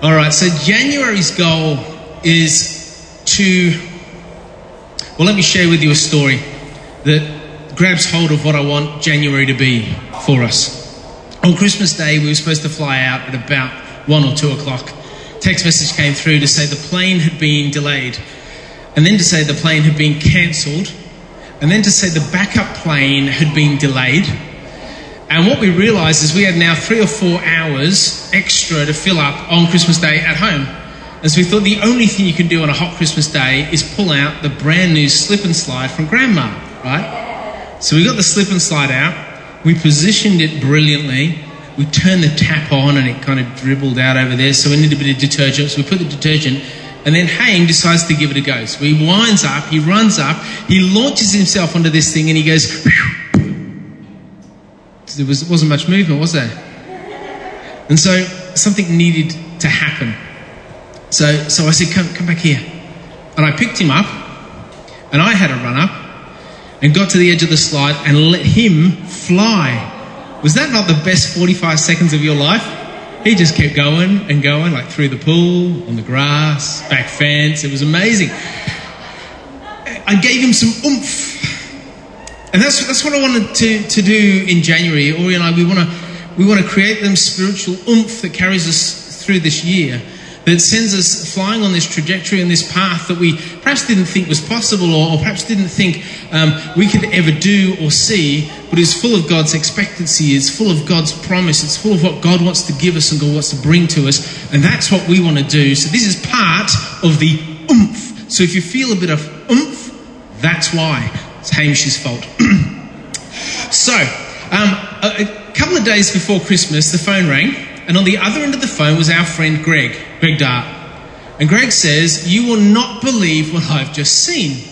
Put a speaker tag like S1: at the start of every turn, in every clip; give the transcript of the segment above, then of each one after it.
S1: All right, so January's goal is to. Well, let me share with you a story that grabs hold of what I want January to be for us. On Christmas Day, we were supposed to fly out at about 1 or 2 o'clock. Text message came through to say the plane had been delayed, and then to say the plane had been cancelled, and then to say the backup plane had been delayed and what we realised is we had now three or four hours extra to fill up on Christmas Day at home. And so we thought the only thing you can do on a hot Christmas day is pull out the brand new slip and slide from Grandma, right? So we got the slip and slide out, we positioned it brilliantly, we turned the tap on and it kind of dribbled out over there, so we needed a bit of detergent, so we put the detergent and then Haim decides to give it a go. So he winds up, he runs up, he launches himself onto this thing and he goes, there was, wasn't much movement, was there? And so something needed to happen. So, so I said, come, come back here. And I picked him up, and I had a run up, and got to the edge of the slide and let him fly. Was that not the best 45 seconds of your life? He just kept going and going, like through the pool, on the grass, back fence. It was amazing. I gave him some oomph and that's, that's what I wanted to, to do in January. Ori and I, we want to we want to create them spiritual oomph that carries us through this year, that sends us flying on this trajectory and this path that we perhaps didn't think was possible or, or perhaps didn't think um, we could ever do or see, but is full of God's expectancy, is full of God's promise, it's full of what God wants to give us and God wants to bring to us. And that's what we want to do. So this is part of the oomph. So if you feel a bit of oomph, that's why. It's Hamish's fault. so, um, a, a, couple of days before Christmas, the phone rang, and on the other end of the phone was our friend Greg, Greg Dart. And Greg says, You will not believe what I've just seen.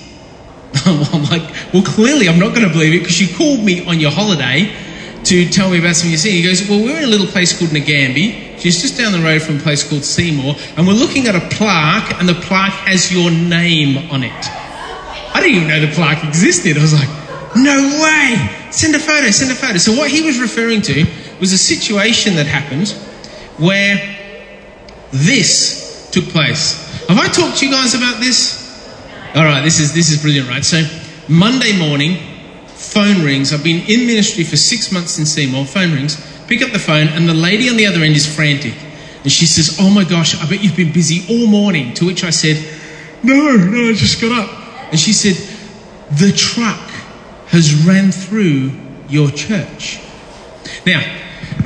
S1: I'm like, Well, clearly I'm not going to believe it because you called me on your holiday to tell me about something you've seen. He goes, Well, we're in a little place called Nagambie. She's just down the road from a place called Seymour, and we're looking at a plaque, and the plaque has your name on it. I didn't even know the plaque existed. I was like, no way! Send a photo, send a photo. So, what he was referring to was a situation that happened where this took place. Have I talked to you guys about this? All right, this is, this is brilliant, right? So, Monday morning, phone rings. I've been in ministry for six months in Seymour. Phone rings. Pick up the phone, and the lady on the other end is frantic. And she says, Oh my gosh, I bet you've been busy all morning. To which I said, No, no, I just got up. And she said, The truck has ran through your church. Now,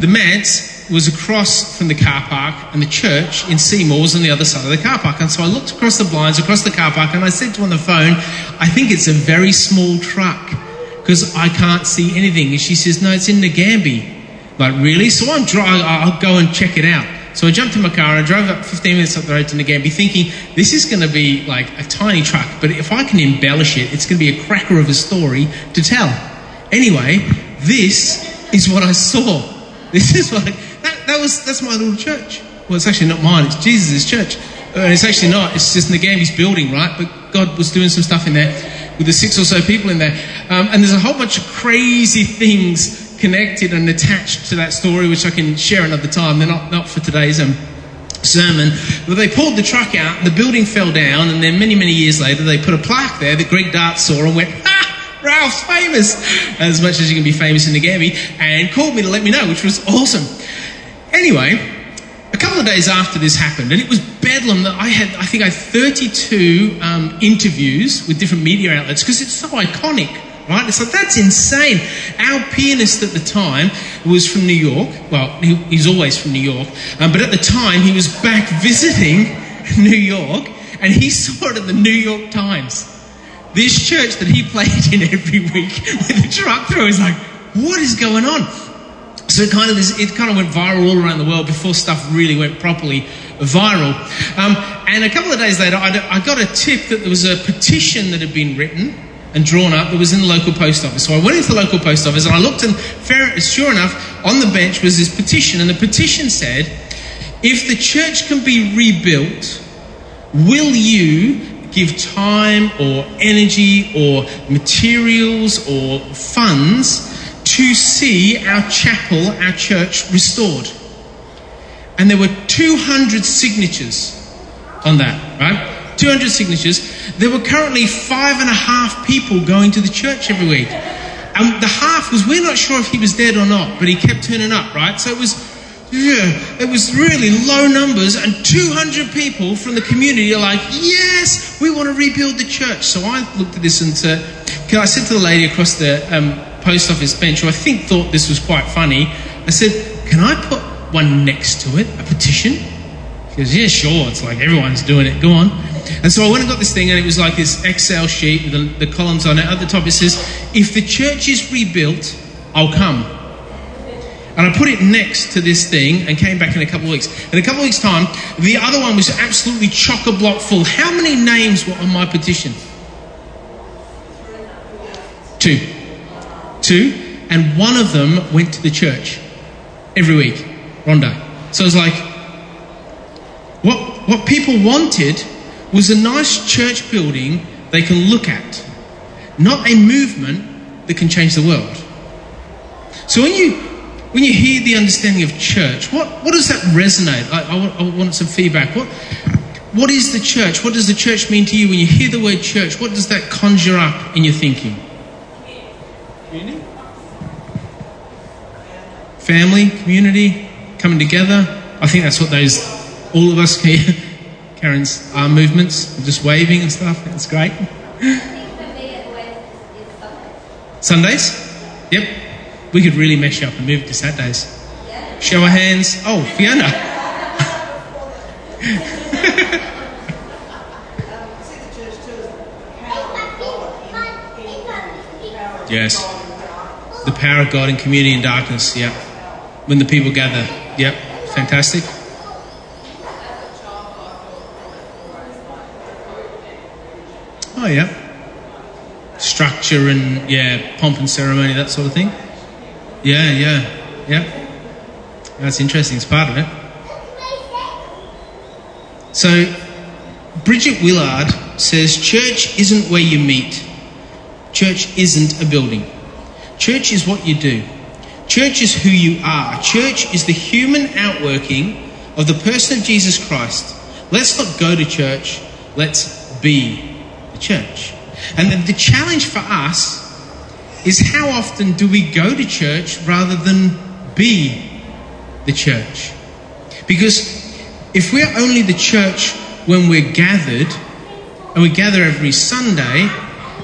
S1: the manse was across from the car park, and the church in Seymour was on the other side of the car park. And so I looked across the blinds, across the car park, and I said to her on the phone, I think it's a very small truck because I can't see anything. And she says, No, it's in Nagambie. Like, really? So I'm dry, I'll go and check it out. So I jumped in my car and I drove up 15 minutes up the road to Nagambie thinking this is going to be like a tiny truck, but if I can embellish it, it's going to be a cracker of a story to tell. Anyway, this is what I saw. This is what I, that, that was that's my little church. Well, it's actually not mine. It's Jesus' church, uh, and it's actually not. It's just Nagambie's building, right? But God was doing some stuff in there with the six or so people in there, um, and there's a whole bunch of crazy things connected and attached to that story, which I can share another time. They're not, not for today's um, sermon. But they pulled the truck out, the building fell down, and then many, many years later, they put a plaque there that Greg Dart saw and went, ah! Ralph's famous, as much as you can be famous in the Nagambie, and called me to let me know, which was awesome. Anyway, a couple of days after this happened, and it was bedlam that I had, I think I had 32 um, interviews with different media outlets because it's so iconic right? It's like, that's insane. Our pianist at the time was from New York. Well, he, he's always from New York. Um, but at the time, he was back visiting New York and he saw it in the New York Times. This church that he played in every week with a truck through. He's like, what is going on? So it kind of it kind of went viral all around the world before stuff really went properly viral. Um, and a couple of days later, I got a tip that there was a petition that had been written and drawn up that was in the local post office. So I went into the local post office and I looked, and fair, sure enough, on the bench was this petition, and the petition said, If the church can be rebuilt, will you give time or energy or materials or funds to see our chapel, our church restored? and there were 200 signatures on that, right? 200 signatures. There were currently five and a half people going to the church every week. And the half was, we're not sure if he was dead or not, but he kept turning up, right? So it was, yeah, it was really low numbers, and 200 people from the community are like, yes, we want to rebuild the church. So I looked at this and said, Can I said to the lady across the um, post office bench, who I think thought this was quite funny, I said, can I put one next to it, a petition? She goes, yeah, sure. It's like everyone's doing it. Go on. And so I went and got this thing, and it was like this Excel sheet with the, the columns on it. At the top, it says, if the church is rebuilt, I'll come. And I put it next to this thing and came back in a couple of weeks. In a couple of weeks' time, the other one was absolutely chock a block full. How many names were on my petition? Two. Two. And one of them went to the church every week, Rondo. So it was like, what, what people wanted was a nice church building they can look at, not a movement that can change the world. So when you when you hear the understanding of church, what, what does that resonate? I, I, want, I want some feedback. What, what is the church? What does the church mean to you when you hear the word church? What does that conjure up in your thinking? Community? Family, community, coming together. I think that's what those, all of us here, Karen's arm movements, just waving and stuff. That's great. Sundays? Yep. We could really mesh you up and move to Saturdays. Show our hands. Oh, Fiona. yes. The power of God in community in darkness. Yep. When the people gather. Yep. Fantastic. Yeah. Structure and, yeah, pomp and ceremony, that sort of thing. Yeah, yeah, yeah. That's interesting. It's part of it. So, Bridget Willard says church isn't where you meet, church isn't a building. Church is what you do. Church is who you are. Church is the human outworking of the person of Jesus Christ. Let's not go to church, let's be church. And the, the challenge for us is how often do we go to church rather than be the church? Because if we're only the church when we're gathered, and we gather every Sunday,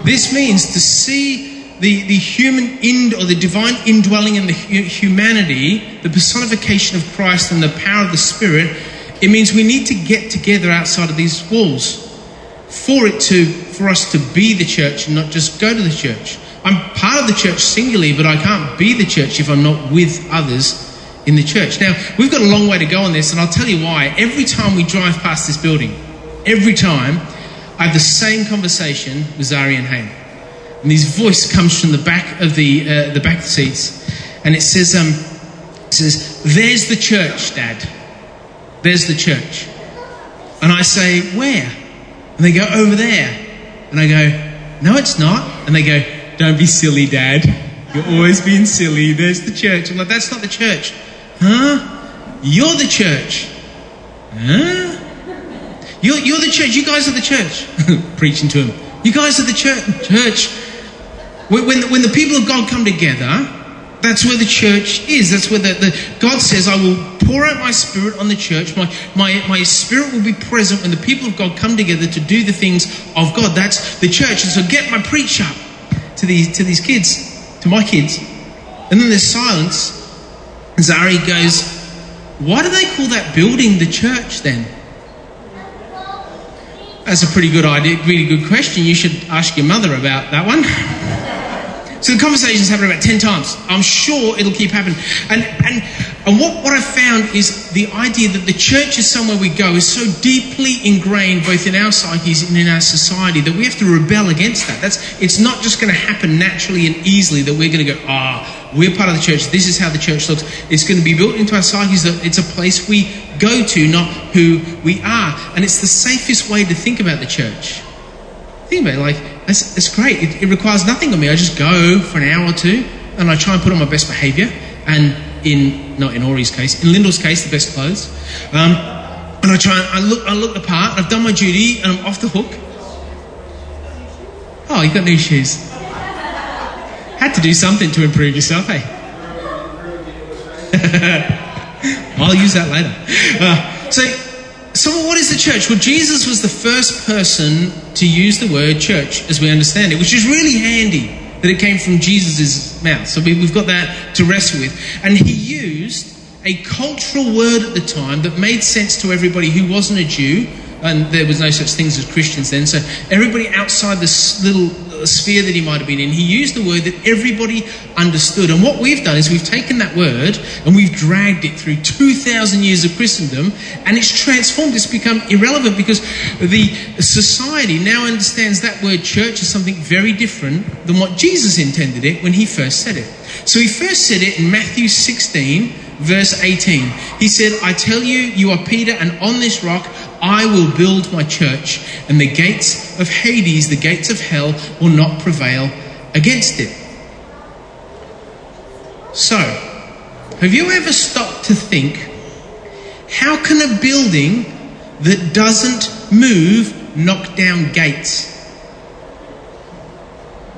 S1: this means to see the, the human ind or the divine indwelling in the humanity, the personification of Christ and the power of the Spirit, it means we need to get together outside of these walls for it to for us to be the church and not just go to the church. I'm part of the church singularly, but I can't be the church if I'm not with others in the church. Now, we've got a long way to go on this, and I'll tell you why. Every time we drive past this building, every time, I have the same conversation with Zari and Hayne. And his voice comes from the back of the, uh, the back seats, and it says, um, it says, There's the church, Dad. There's the church. And I say, Where? And they go, Over there. And I go, No, it's not. And they go, Don't be silly, Dad. You're always being silly. There's the church. I'm like, That's not the church. Huh? You're the church. Huh? You're, you're the church. You guys are the church. Preaching to him. You guys are the church. Church. When, when, when the people of God come together, that's where the church is. That's where the, the, God says, I will pour out my spirit on the church. My, my, my spirit will be present when the people of God come together to do the things of God. That's the church. And so get my preach up to these, to these kids, to my kids. And then there's silence. Zari goes, Why do they call that building the church then? That's a pretty good idea, really good question. You should ask your mother about that one. So the conversation's happened about 10 times. I'm sure it'll keep happening. And, and, and what, what I've found is the idea that the church is somewhere we go is so deeply ingrained both in our psyches and in our society that we have to rebel against that. That's, it's not just going to happen naturally and easily that we're going to go, ah, oh, we're part of the church. This is how the church looks. It's going to be built into our psyches that it's a place we go to, not who we are. And it's the safest way to think about the church. Think about it, like, it's, it's great. It, it, requires nothing of me. I just go for an hour or two and I try and put on my best behavior and in not in Ori's case, in Lyndall's case, the best clothes. Um, and I try and I look, I look the part. I've done my duty, and I'm off the hook. Oh, you got new shoes. Had to do something to improve yourself, hey? I'll use that later. Uh, so, so what is the church? Well, Jesus was the first person to use the word church as we understand it, which is really handy that it came from Jesus' mouth. So we, we've got that to wrestle with. And he used a cultural word at the time that made sense to everybody who wasn't a Jew, and there was no such things as Christians then. So everybody outside this little sphere that he might have been in, he used the word that everybody understood. And what we've done is we've taken that word and we've dragged it through 2,000 years of Christendom and it's transformed. It's become irrelevant because the society now understands that word church as something very different than what Jesus intended it when he first said it. So he first said it in Matthew 16, verse 18. He said, I tell you, you are Peter, and on this rock I will build my church, and the gates of Hades, the gates of hell, will not prevail against it. So, have you ever stopped to think, how can a building that doesn't move knock down gates?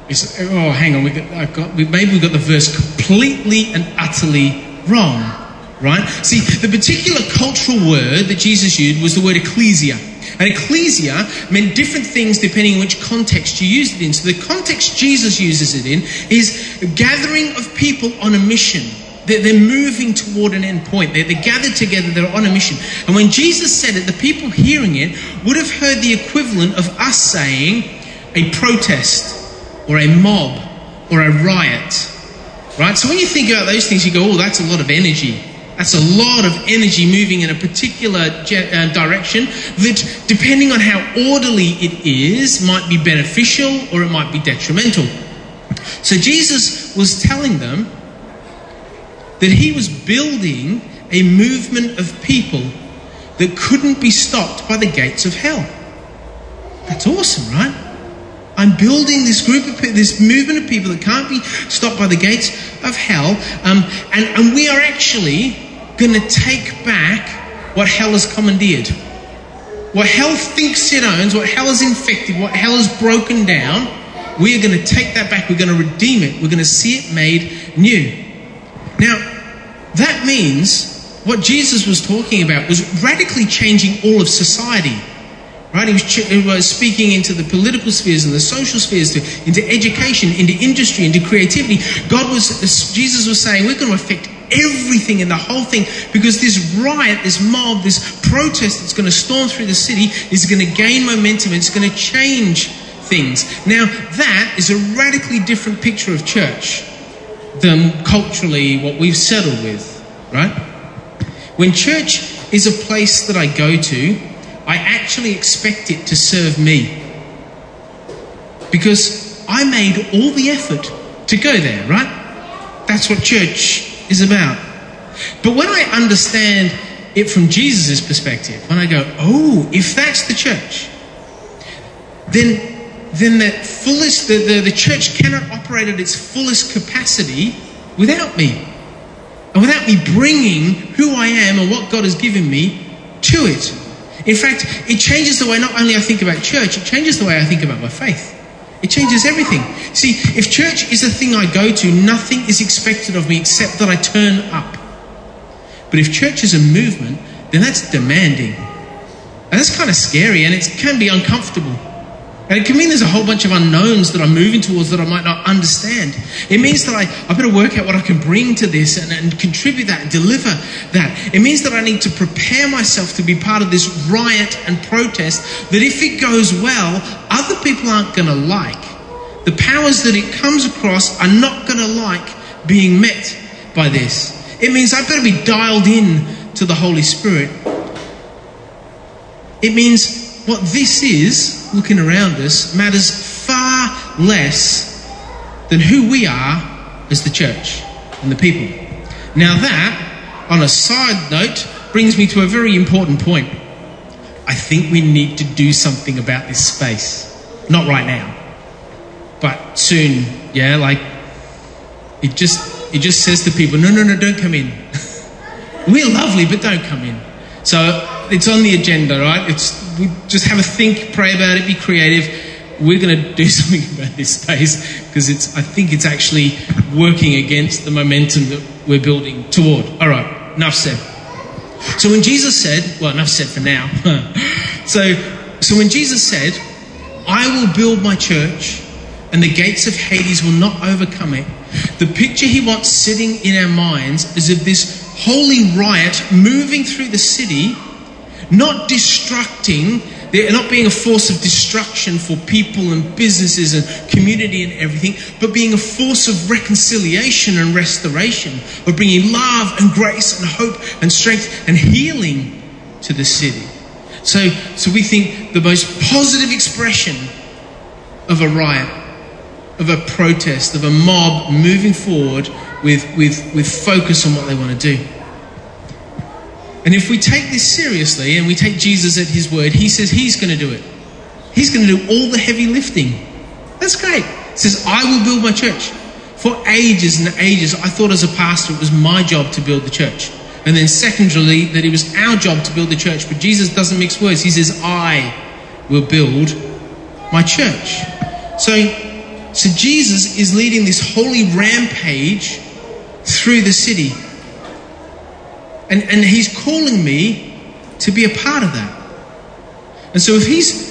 S1: It's, oh, hang on, we got, got, maybe we've got the verse completely and utterly wrong right? See, the particular cultural word that Jesus used was the word ecclesia. And ecclesia meant different things depending on which context you used it in. So the context Jesus uses it in is a gathering of people on a mission. They're, they're moving toward an end point. They're, they're gathered together, they're on a mission. And when Jesus said it, the people hearing it would have heard the equivalent of us saying a protest or a mob or a riot. Right? So when you think about those things, you go, oh, that's a lot of energy. That's a lot of energy moving in a particular uh, direction that, depending on how orderly it is, might be beneficial or it might be detrimental. So Jesus was telling them that he was building a movement of people that couldn't be stopped by the gates of hell. That's awesome, right? I'm building this group of people, this movement of people that can't be stopped by the gates of hell, um, and, and we are actually going to take back what hell has commandeered. What hell thinks it owns, what hell has infected, what hell has broken down, we are going to take that back. We're going to redeem it. We're going to see it made new. Now, that means what Jesus was talking about was radically changing all of society. Right? He was, he was speaking into the political spheres and the social spheres, to, into education, into industry, into creativity. God was, Jesus was saying, we're going to affect everything in the whole thing because this riot, this mob, this protest that's going to storm through the city is going to gain momentum. It's going to change things. Now, that is a radically different picture of church than culturally what we've settled with, right? When church is a place that I go to, I actually expect it to serve me. Because I made all the effort to go there, right? That's what church is about. But when I understand it from Jesus' perspective, when I go, oh, if that's the church, then then the fullest the, the, the church cannot operate at its fullest capacity without me. And without me bringing who I am and what God has given me to it. In fact, it changes the way not only I think about church, it changes the way I think about my faith. It changes everything. See, if church is a thing I go to, nothing is expected of me except that I turn up. But if church is a movement, then that's demanding. And that's kind of scary and it can be uncomfortable. And it can mean there's a whole bunch of unknowns that I'm moving towards that I might not understand. It means that I, I better work out what I can bring to this and, and contribute that and deliver that. It means that I need to prepare myself to be part of this riot and protest that if it goes well, other people aren't going to like. The powers that it comes across are not going to like being met by this. It means I better be dialed in to the Holy Spirit. It means what this is, looking around us, matters far less than who we are as the church and the people. Now, that, on a side note, brings me to a very important point. I think we need to do something about this space. Not right now, but soon, yeah, like it just it just says to people, no, no, no, don't come in. We're lovely, but don't come in. So it's on the agenda, right? It's we just have a think, pray about it, be creative. We're going to do something about this space because it's. I think it's actually working against the momentum that we're building toward. All right, enough said. So when Jesus said, well, enough said for now. so, so when Jesus said, "I will build my church." and the gates of Hades will not overcome it. The picture he wants sitting in our minds is of this holy riot moving through the city, not destructing, not being a force of destruction for people and businesses and community and everything, but being a force of reconciliation and restoration, of bringing love and grace and hope and strength and healing to the city. So, so we think the most positive expression of a riot of a protest, of a mob moving forward with, with, with focus on what they want to do. And if we take this seriously and we take Jesus at his word, he says he's going to do it. He's going to do all the heavy lifting. That's great. He says, I will build my church. For ages and ages, I thought as a pastor it was my job to build the church. And then, secondly, that it was our job to build the church. But Jesus doesn't mix words. He says, I will build my church. So, so Jesus is leading this holy rampage through the city. And, and he's calling me to be a part of that. And so if he's,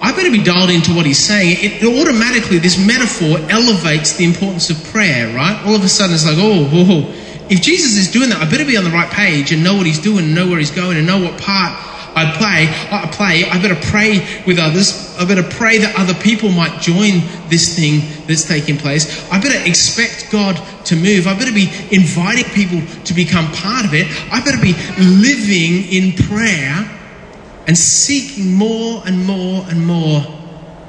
S1: I better be dialed into what he's saying. It, automatically, this metaphor elevates the importance of prayer, right? All of a sudden, it's like, oh, oh, oh, if Jesus is doing that, I better be on the right page and know what he's doing and know where he's going and know what part I play, I play, I better pray with others. I better pray that other people might join this thing that's taking place. I better expect God to move. I better be inviting people to become part of it. I better be living in prayer and seeking more and more and more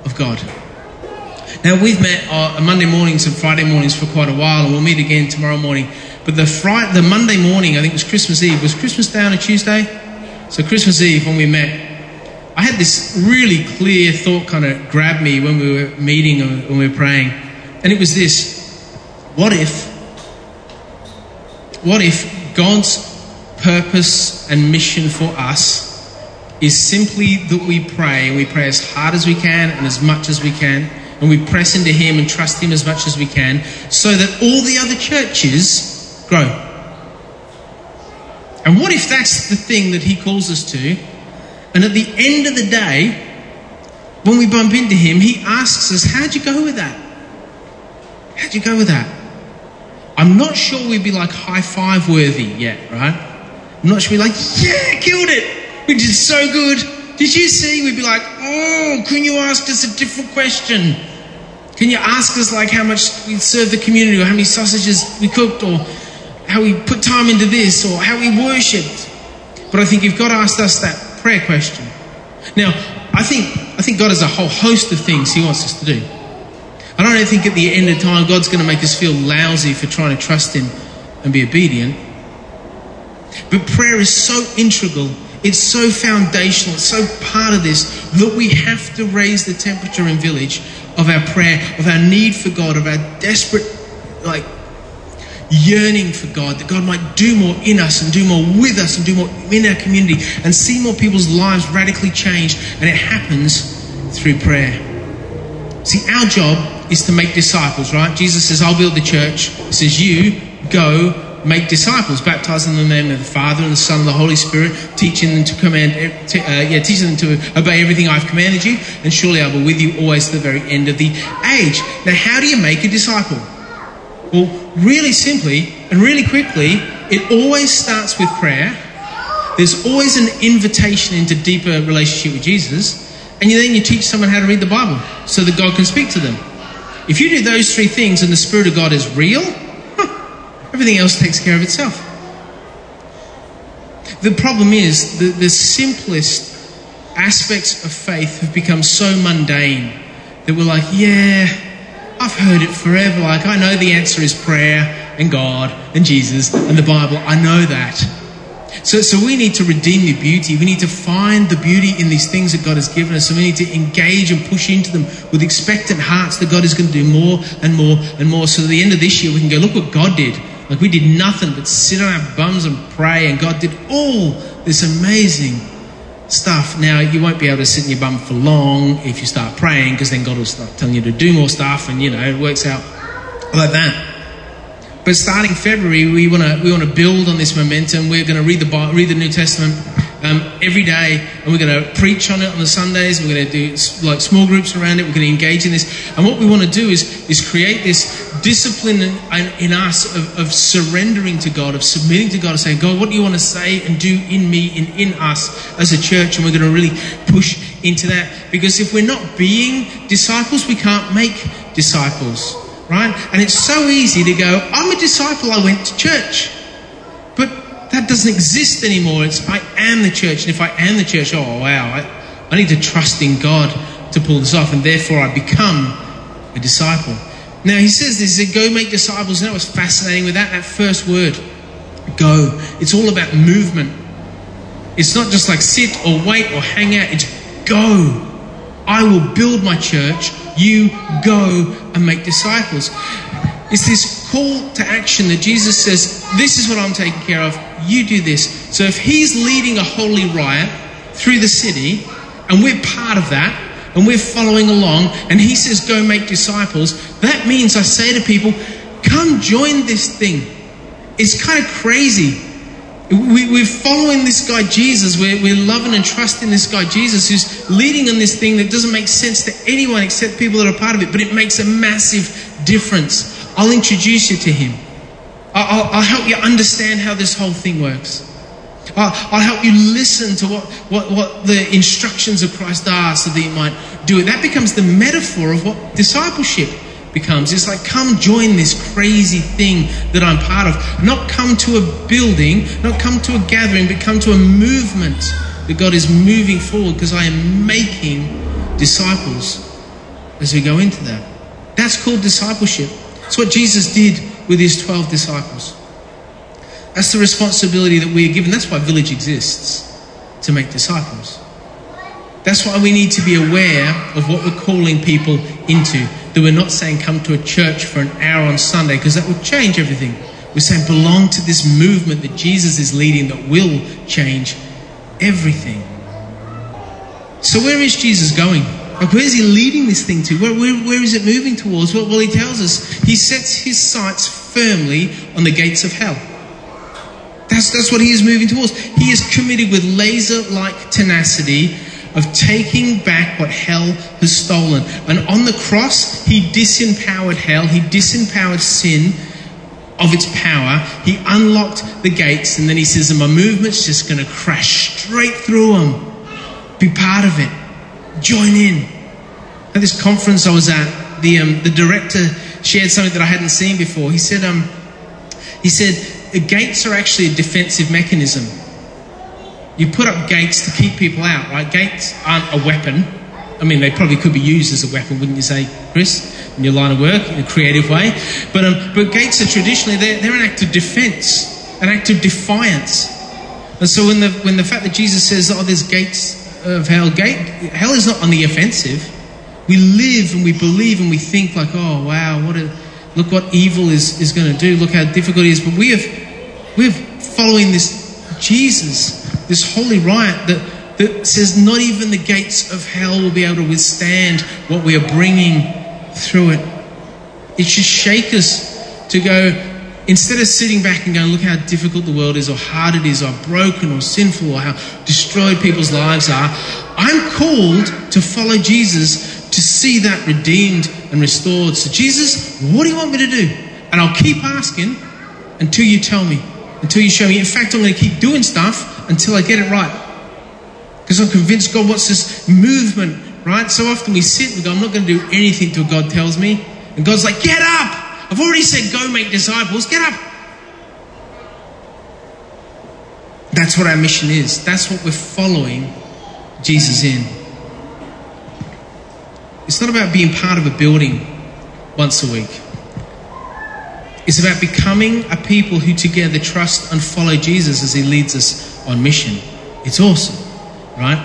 S1: of God. Now, we've met uh, Monday mornings and Friday mornings for quite a while, and we'll meet again tomorrow morning. But the Friday, the Monday morning, I think it was Christmas Eve. Was Christmas Day on a Tuesday? So, Christmas Eve, when we met, I had this really clear thought kind of grab me when we were meeting and when we were praying. And it was this what if, what if God's purpose and mission for us is simply that we pray and we pray as hard as we can and as much as we can and we press into Him and trust Him as much as we can so that all the other churches grow. And what if that's the thing that he calls us to? And at the end of the day, when we bump into him, he asks us, How'd you go with that? How'd you go with that? I'm not sure we'd be like high five worthy yet, right? I'm not sure we'd be like, Yeah, killed it. We did so good. Did you see? We'd be like, Oh, can you ask us a different question? Can you ask us like how much we served the community or how many sausages we cooked or how we put time into this or how we worshipped. But I think if God asked us that prayer question, now I think I think God has a whole host of things He wants us to do. I don't think at the end of time God's going to make us feel lousy for trying to trust Him and be obedient. But prayer is so integral, it's so foundational, it's so part of this that we have to raise the temperature in village of our prayer, of our need for God, of our desperate like yearning for God, that God might do more in us and do more with us and do more in our community and see more people's lives radically changed. And it happens through prayer. See, our job is to make disciples, right? Jesus says, I'll build the church. He says, You go make disciples, baptizing them in the name of the Father and the Son and the Holy Spirit, teaching them to command, uh, yeah, teaching them to obey everything I've commanded you, and surely I will be with you always to the very end of the age. Now, how do you make a disciple? Well, really simply and really quickly, it always starts with prayer. There's always an invitation into deeper relationship with Jesus. And then you teach someone how to read the Bible so that God can speak to them. If you do those three things and the Spirit of God is real, everything else takes care of itself. The problem is that the simplest aspects of faith have become so mundane that we're like, yeah, I've heard it forever. Like, I know the answer is prayer and God and Jesus and the Bible. I know that. So, so we need to redeem the beauty. We need to find the beauty in these things that God has given us. And we need to engage and push into them with expectant hearts that God is going to do more and more and more. So at the end of this year, we can go, look what God did. Like we did nothing but sit on our bums and pray, and God did all this amazing stuff. Now, you won't be able to sit in your bum for long if you start praying, because then God will start telling you to do more stuff, and you know, it works out like that. But starting February, we want to we want to build on this momentum. We're going to read the Bible, read the New Testament um, every day, and we're going to preach on it on the Sundays. We're going to do like small groups around it. We're going to engage in this, and what we want to do is is create this discipline in, us of, of surrendering to God, of submitting to God, of saying, God, what do you want to say and do in me and in us as a church? And we're going to really push into that because if we're not being disciples, we can't make disciples right? And it's so easy to go, I'm a disciple, I went to church. But that doesn't exist anymore. It's I am the church. And if I am the church, oh wow, I, I need to trust in God to pull this off, and therefore I become a disciple. Now he says this, he said, go make disciples. You know what's fascinating with that? That first word, go. It's all about movement. It's not just like sit or wait or hang out, it's go. I will build my church you go and make disciples. It's this call to action that Jesus says, This is what I'm taking care of, you do this. So if he's leading a holy riot through the city, and we're part of that, and we're following along, and he says, Go make disciples, that means I say to people, Come join this thing. It's kind of crazy we, are following this guy Jesus. We're, we're loving and trusting this guy Jesus who's leading on this thing that doesn't make sense to anyone except people that are part of it, but it makes a massive difference. I'll introduce you to him. I'll, I'll help you understand how this whole thing works. I'll, help you listen to what, what, what the instructions of Christ are so that you might do it. That becomes the metaphor of what discipleship becomes. It's like, come join this crazy thing that I'm part of. Not come to a building, not come to a gathering, but come to a movement that God is moving forward because I am making disciples as we go into that. That's called discipleship. It's what Jesus did with his 12 disciples. That's the responsibility that we are given. That's why Village exists to make disciples. That's why we need to be aware of what we're calling people into that we're not saying come to a church for an hour on Sunday because that would change everything. We're saying belong to this movement that Jesus is leading that will change everything. So, where is Jesus going? Like, where is he leading this thing to? Where, where, where is it moving towards? Well, well, he tells us he sets his sights firmly on the gates of hell. That's, that's what he is moving towards. He is committed with laser like tenacity of taking back what hell has stolen. And on the cross, he disempowered hell, he disempowered sin of its power. He unlocked the gates, and then he says, my movement's just going to crash straight through them. Be part of it. Join in. At this conference I was at, the, um, the director shared something that I hadn't seen before. He said, um, he said, gates are actually a defensive mechanism. You put up gates to keep people out, right? Gates aren't a weapon. I mean, they probably could be used as a weapon, wouldn't you say, Chris, in your line of work, in a creative way? But, um, but gates are traditionally, they're, they're an act of defense, an act of defiance. And so when the, when the fact that Jesus says, oh, there's gates of hell, gate, hell is not on the offensive. We live and we believe and we think like, oh, wow, what a, look what evil is, is going to do. Look how difficult it is. But we have, we're following this Jesus this holy riot that, that says not even the gates of hell will be able to withstand what we are bringing through it. It should shake us to go, instead of sitting back and going, look how difficult the world is, or hard it is, or broken, or sinful, or how destroyed people's lives are, I'm called to follow Jesus to see that redeemed and restored. So, Jesus, what do you want me to do? And I'll keep asking until you tell me, until you show me. In fact, I'm going to keep doing stuff until I get it right. Because I'm convinced God wants this movement, right? So often we sit and go, I'm not going to do anything till God tells me. And God's like, get up! I've already said go make disciples, get up! That's what our mission is. That's what we're following Jesus in. It's not about being part of a building once a week. It's about becoming a people who together trust and follow Jesus as he leads us on mission. It's awesome, right?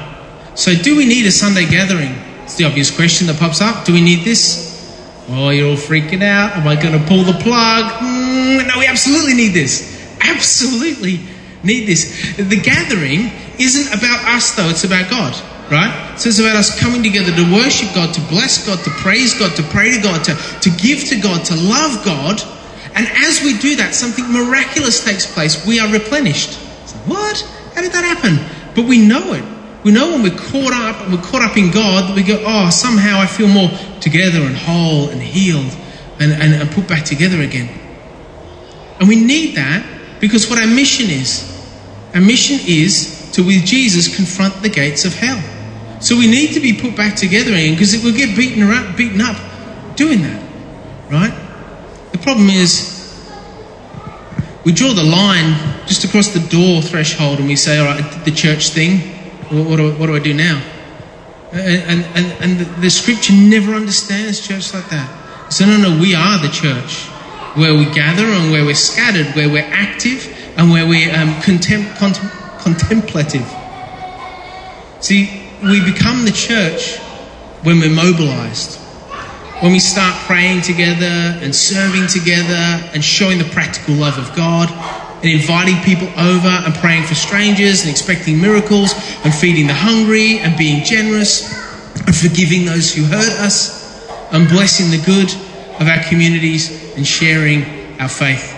S1: So, do we need a Sunday gathering? It's the obvious question that pops up. Do we need this? Oh, you're all freaking out. Am I going to pull the plug? Mm, no, we absolutely need this. Absolutely need this. The gathering isn't about us, though, it's about God, right? So it's about us coming together to worship God, to bless God, to praise God, to pray to God, to, to give to God, to love God. And as we do that, something miraculous takes place. We are replenished. Like, what? How did that happen? But we know it. We know when we're caught up and we're caught up in God that we go, oh, somehow I feel more together and whole and healed and, and, and put back together again. And we need that because what our mission is. Our mission is to, with Jesus, confront the gates of hell. So we need to be put back together again because we'll get beaten up, beaten up doing that, right? Problem is we draw the line just across the door threshold and we say, all right, the church thing. What, what, do, I, what do I do now? And, and, and the, the scripture never understands church like that. So, no, no, we are the church where we gather and where we're scattered, where we're active and where we're um, contem- contem- contemplative. See, we become the church when we're mobilized when we start praying together and serving together and showing the practical love of God and inviting people over and praying for strangers and expecting miracles and feeding the hungry and being generous and forgiving those who hurt us and blessing the good of our communities and sharing our faith.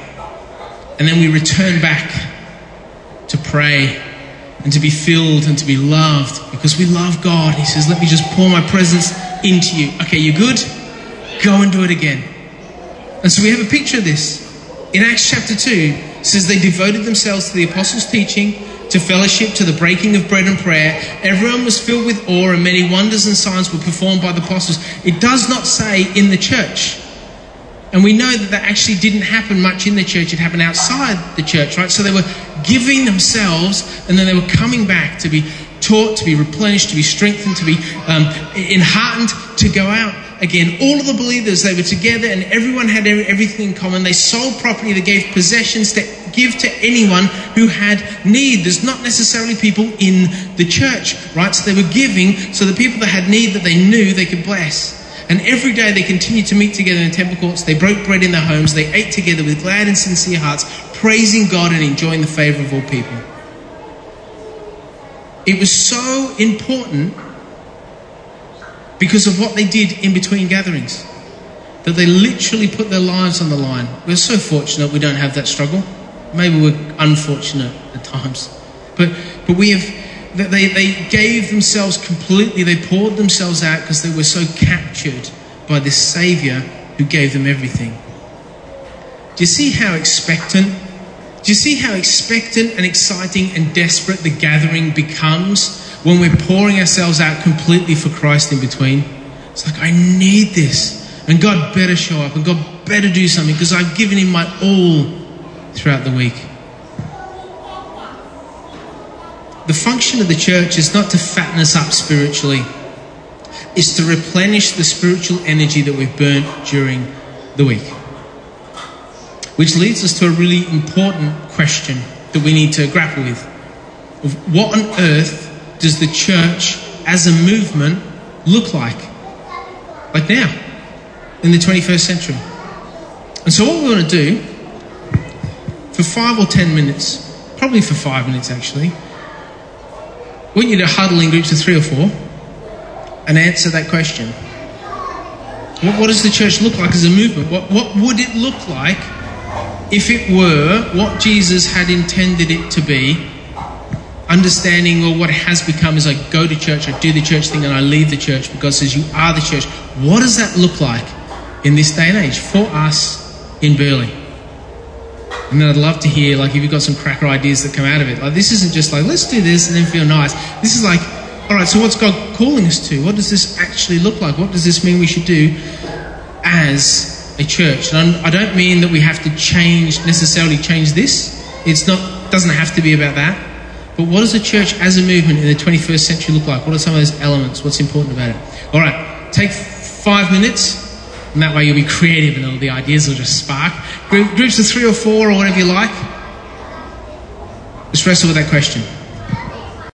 S1: And then we return back to pray and to be filled and to be loved because we love God. He says, Let me just pour my presence into you. Okay, you're good? Go and do it again. And so we have a picture of this. In Acts chapter 2, it says they devoted themselves to the apostles' teaching, to fellowship, to the breaking of bread and prayer. Everyone was filled with awe, and many wonders and signs were performed by the apostles. It does not say in the church. And we know that that actually didn't happen much in the church, it happened outside the church, right? So they were giving themselves and then they were coming back to be taught, to be replenished, to be strengthened, to be um, enheartened, to go out again. All of the believers, they were together and everyone had everything in common. They sold property, they gave possessions to give to anyone who had need. There's not necessarily people in the church, right? So they were giving so the people that had need that they knew they could bless. And every day they continued to meet together in the temple courts. They broke bread in their homes. They ate together with glad and sincere hearts, praising God and enjoying the favor of all people. It was so important because of what they did in between gatherings. That they literally put their lives on the line. We're so fortunate we don't have that struggle. Maybe we're unfortunate at times. But, but we have, they, they gave themselves completely, they poured themselves out because they were so captured by this Saviour who gave them everything. Do you see how expectant? Do you see how expectant and exciting and desperate the gathering becomes when we're pouring ourselves out completely for Christ in between. It's like, I need this. And God better show up and God better do something because I've given Him my all throughout the week. The function of the church is not to fatten us up spiritually, it's to replenish the spiritual energy that we've burnt during the week. Which leads us to a really important question that we need to grapple with. Of what on earth does the church as a movement look like? Like now, in the 21st century. And so, what we want to do for five or ten minutes, probably for five minutes actually, I want you to huddle in groups of three or four and answer that question. What, what does the church look like as a movement? What, what would it look like if it were what Jesus had intended it to be understanding or what it has become is I go to church, I do the church thing, and I leave the church because says you are the church. What does that look like in this day and age for us in Burleigh? And then I'd love to hear, like, if you've got some cracker ideas that come out of it. Like, this isn't just like, let's do this and then feel nice. This is like, all right, so what's God calling us to? What does this actually look like? What does this mean we should do as a church? And I don't mean that we have to change, necessarily change this. It's not, doesn't have to be about that. But what does a church as a movement in the 21st century look like? What are some of those elements? What's important about it? All right, take five minutes. And that way you'll be creative and all the ideas will just spark. Group, groups of three or four or whatever you like. Just wrestle with that question.